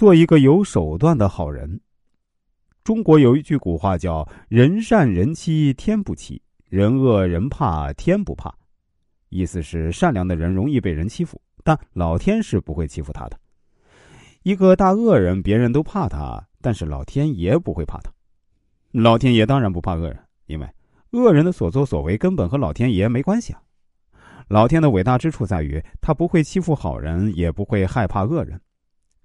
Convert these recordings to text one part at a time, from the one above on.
做一个有手段的好人。中国有一句古话叫“人善人欺天不欺，人恶人怕天不怕”，意思是善良的人容易被人欺负，但老天是不会欺负他的。一个大恶人，别人都怕他，但是老天爷不会怕他。老天爷当然不怕恶人，因为恶人的所作所为根本和老天爷没关系啊。老天的伟大之处在于，他不会欺负好人，也不会害怕恶人。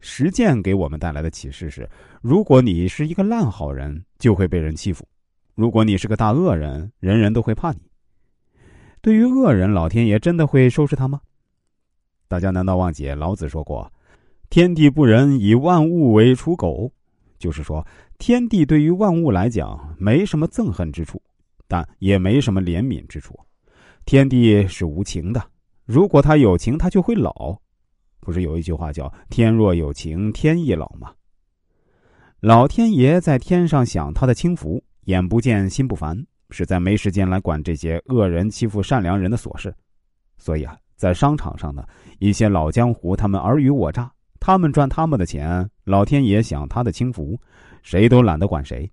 实践给我们带来的启示是：如果你是一个烂好人，就会被人欺负；如果你是个大恶人，人人都会怕你。对于恶人，老天爷真的会收拾他吗？大家难道忘记老子说过？天地不仁，以万物为刍狗，就是说，天地对于万物来讲没什么憎恨之处，但也没什么怜悯之处。天地是无情的，如果他有情，他就会老。不是有一句话叫“天若有情天亦老”吗？老天爷在天上享他的清福，眼不见心不烦，实在没时间来管这些恶人欺负善良人的琐事。所以啊，在商场上呢，一些老江湖他们尔虞我诈。他们赚他们的钱，老天爷享他的清福，谁都懒得管谁。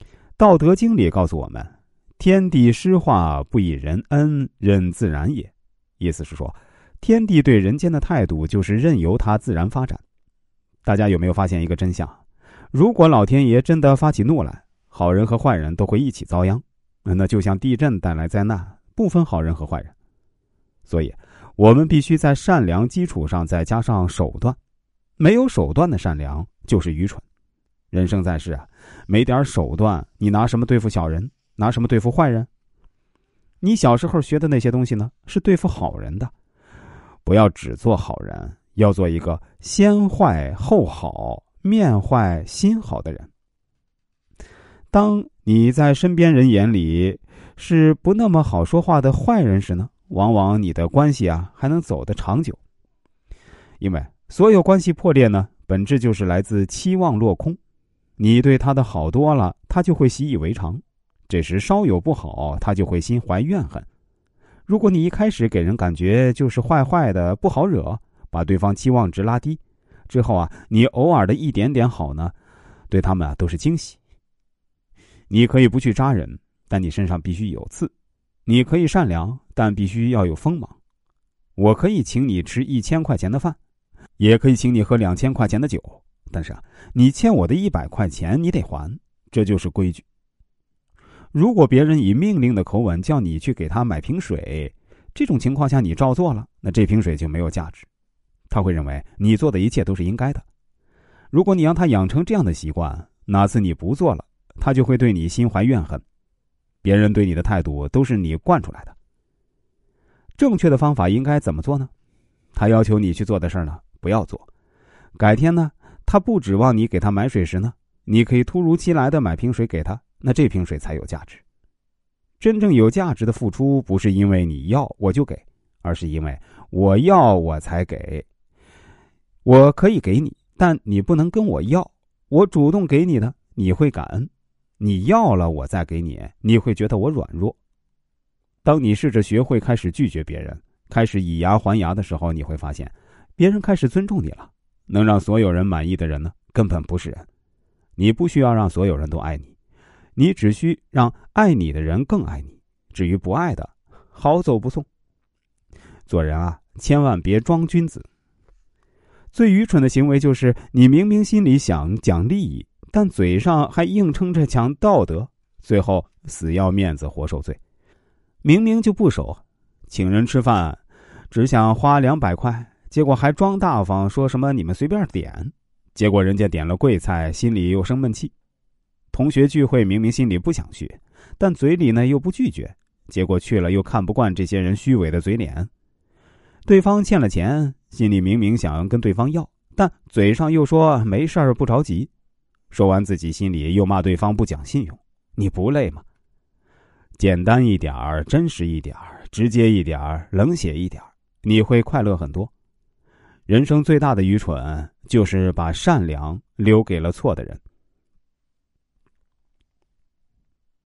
《道德经》里告诉我们：“天地失化，不以人恩，任自然也。”意思是说，天地对人间的态度就是任由它自然发展。大家有没有发现一个真相？如果老天爷真的发起怒来，好人和坏人都会一起遭殃。那就像地震带来灾难，不分好人和坏人。所以。我们必须在善良基础上再加上手段，没有手段的善良就是愚蠢。人生在世啊，没点手段，你拿什么对付小人？拿什么对付坏人？你小时候学的那些东西呢？是对付好人的。不要只做好人，要做一个先坏后好、面坏心好的人。当你在身边人眼里是不那么好说话的坏人时呢？往往你的关系啊还能走得长久，因为所有关系破裂呢，本质就是来自期望落空。你对他的好多了，他就会习以为常，这时稍有不好，他就会心怀怨恨。如果你一开始给人感觉就是坏坏的不好惹，把对方期望值拉低，之后啊，你偶尔的一点点好呢，对他们啊都是惊喜。你可以不去扎人，但你身上必须有刺。你可以善良，但必须要有锋芒。我可以请你吃一千块钱的饭，也可以请你喝两千块钱的酒，但是啊，你欠我的一百块钱你得还，这就是规矩。如果别人以命令的口吻叫你去给他买瓶水，这种情况下你照做了，那这瓶水就没有价值，他会认为你做的一切都是应该的。如果你让他养成这样的习惯，哪次你不做了，他就会对你心怀怨恨。别人对你的态度都是你惯出来的。正确的方法应该怎么做呢？他要求你去做的事儿呢，不要做。改天呢，他不指望你给他买水时呢，你可以突如其来的买瓶水给他，那这瓶水才有价值。真正有价值的付出，不是因为你要我就给，而是因为我要我才给。我可以给你，但你不能跟我要。我主动给你的，你会感恩。你要了，我再给你，你会觉得我软弱。当你试着学会开始拒绝别人，开始以牙还牙的时候，你会发现，别人开始尊重你了。能让所有人满意的人呢，根本不是人。你不需要让所有人都爱你，你只需让爱你的人更爱你。至于不爱的，好走不送。做人啊，千万别装君子。最愚蠢的行为就是，你明明心里想讲利益。但嘴上还硬撑着讲道德，最后死要面子活受罪。明明就不熟，请人吃饭，只想花两百块，结果还装大方，说什么你们随便点，结果人家点了贵菜，心里又生闷气。同学聚会，明明心里不想去，但嘴里呢又不拒绝，结果去了又看不惯这些人虚伪的嘴脸。对方欠了钱，心里明明想跟对方要，但嘴上又说没事儿，不着急。说完，自己心里又骂对方不讲信用，你不累吗？简单一点儿，真实一点儿，直接一点儿，冷血一点儿，你会快乐很多。人生最大的愚蠢，就是把善良留给了错的人。